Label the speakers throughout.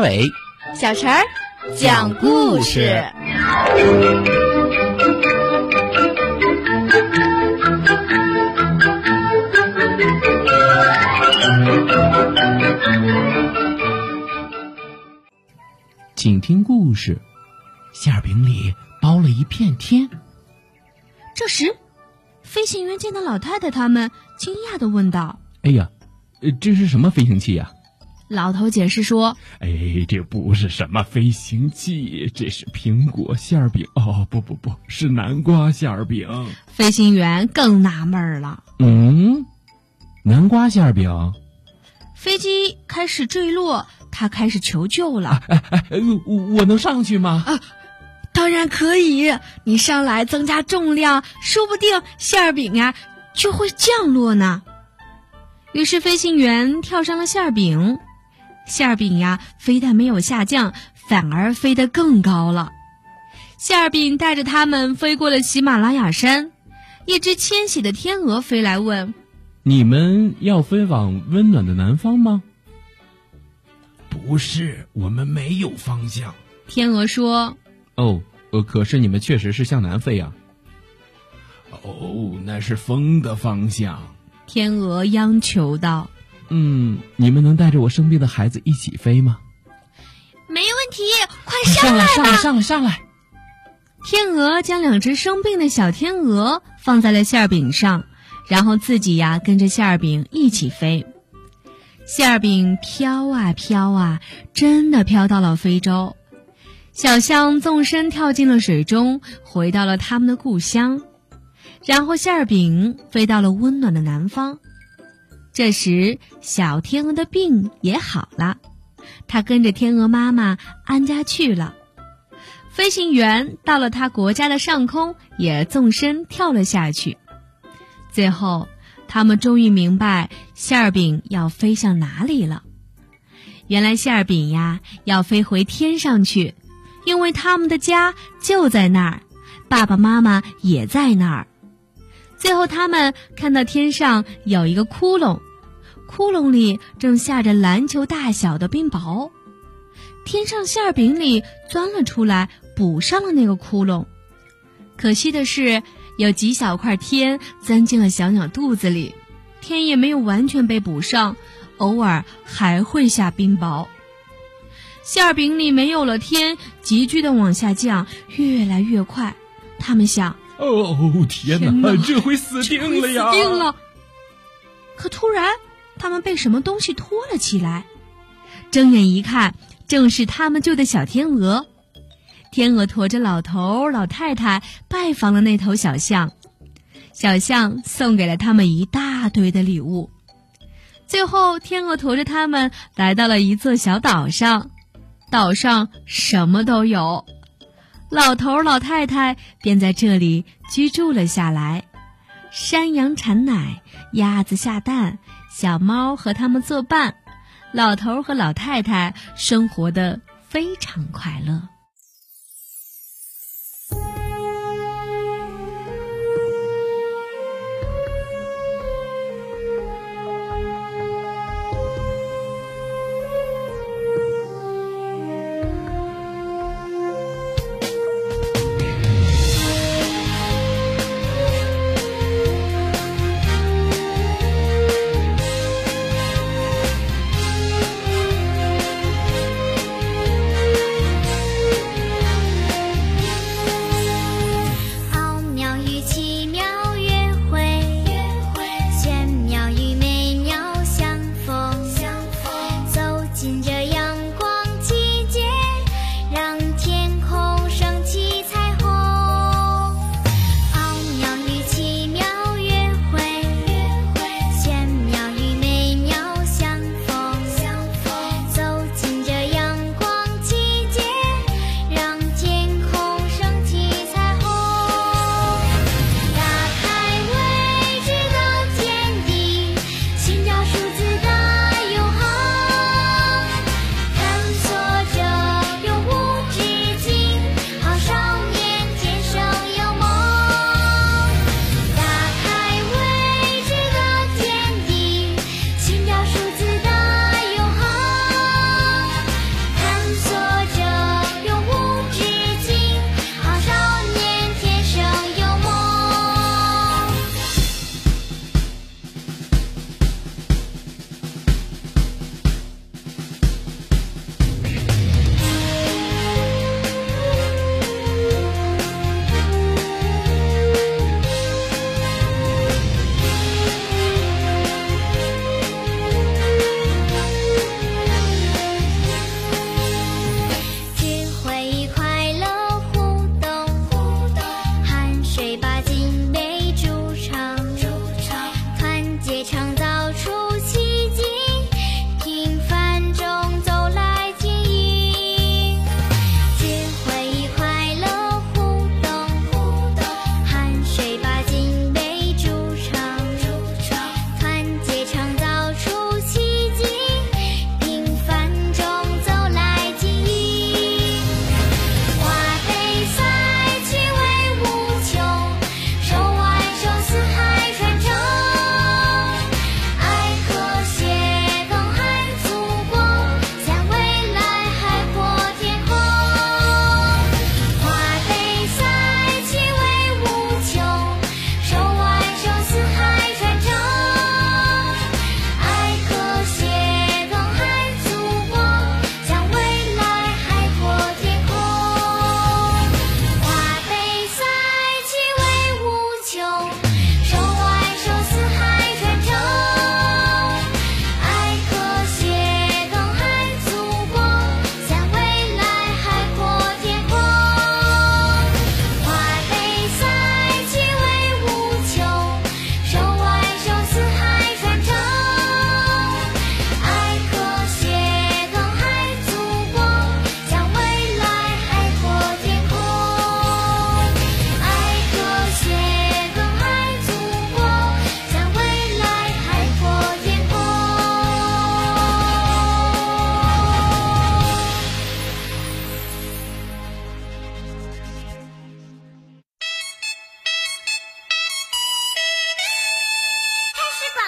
Speaker 1: 伟、
Speaker 2: 小陈儿讲故事。
Speaker 1: 请听故事：馅饼里包了一片天。
Speaker 2: 这时，飞行员见到老太太他们，惊讶的问道：“
Speaker 1: 哎呀，这是什么飞行器呀？”
Speaker 2: 老头解释说：“
Speaker 3: 哎，这不是什么飞行器，这是苹果馅饼。哦，不不不是南瓜馅饼。”
Speaker 2: 飞行员更纳闷了：“
Speaker 1: 嗯，南瓜馅饼？”
Speaker 2: 飞机开始坠落，他开始求救了。
Speaker 1: 哎哎，我我能上去吗？
Speaker 2: 啊，当然可以。你上来增加重量，说不定馅饼啊就会降落呢。于是飞行员跳上了馅饼。馅饼呀，非但没有下降，反而飞得更高了。馅饼带着他们飞过了喜马拉雅山。一只迁徙的天鹅飞来问：“
Speaker 1: 你们要飞往温暖的南方吗？”“
Speaker 3: 不是，我们没有方向。”
Speaker 2: 天鹅说。
Speaker 1: “哦，呃，可是你们确实是向南飞呀。”“
Speaker 3: 哦，那是风的方向。”
Speaker 2: 天鹅央求道。
Speaker 1: 嗯，你们能带着我生病的孩子一起飞吗？
Speaker 2: 没问题，快上
Speaker 1: 来吧！上来，上来，上来！
Speaker 2: 天鹅将两只生病的小天鹅放在了馅饼上，然后自己呀跟着馅饼一起飞。馅饼飘啊飘啊，真的飘到了非洲。小象纵身跳进了水中，回到了他们的故乡。然后馅饼飞到了温暖的南方。这时，小天鹅的病也好了，它跟着天鹅妈妈安家去了。飞行员到了他国家的上空，也纵身跳了下去。最后，他们终于明白馅儿饼要飞向哪里了。原来，馅儿饼呀要飞回天上去，因为他们的家就在那儿，爸爸妈妈也在那儿。最后，他们看到天上有一个窟窿，窟窿里正下着篮球大小的冰雹。天上馅饼里钻了出来，补上了那个窟窿。可惜的是，有几小块天钻进了小鸟肚子里，天也没有完全被补上，偶尔还会下冰雹。馅饼里没有了天，急剧的往下降，越来越快。他们想。
Speaker 3: 哦天哪！这回死定了呀！
Speaker 2: 死定了！可突然，他们被什么东西拖了起来。睁眼一看，正是他们救的小天鹅。天鹅驮着老头老太太拜访了那头小象，小象送给了他们一大堆的礼物。最后，天鹅驮着他们来到了一座小岛上，岛上什么都有。老头老太太便在这里居住了下来，山羊产奶，鸭子下蛋，小猫和它们作伴，老头和老太太生活的非常快乐。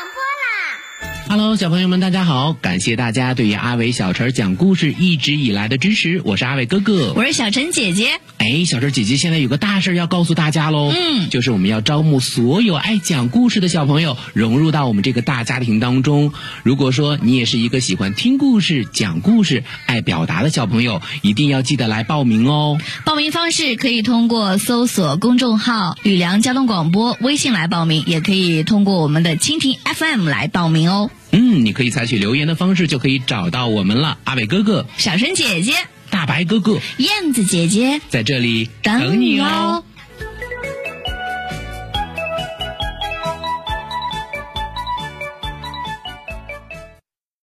Speaker 1: 直播啦小朋友们，大家好！感谢大家对于阿伟小陈讲故事一直以来的支持，我是阿伟哥哥，
Speaker 4: 我是小陈姐姐。
Speaker 1: 哎，小陈姐姐现在有个大事要告诉大家喽，
Speaker 4: 嗯，
Speaker 1: 就是我们要招募所有爱讲故事的小朋友，融入到我们这个大家庭当中。如果说你也是一个喜欢听故事、讲故事、爱表达的小朋友，一定要记得来报名哦。
Speaker 4: 报名方式可以通过搜索公众号“吕梁交通广播”微信来报名，也可以通过我们的蜻蜓 FM 来报名哦。
Speaker 1: 嗯，你可以采取留言的方式就可以找到我们了。阿伟哥哥、
Speaker 4: 小陈姐姐、
Speaker 1: 大白哥哥、
Speaker 4: 燕子姐姐
Speaker 1: 在这里
Speaker 4: 等
Speaker 1: 你
Speaker 4: 哦。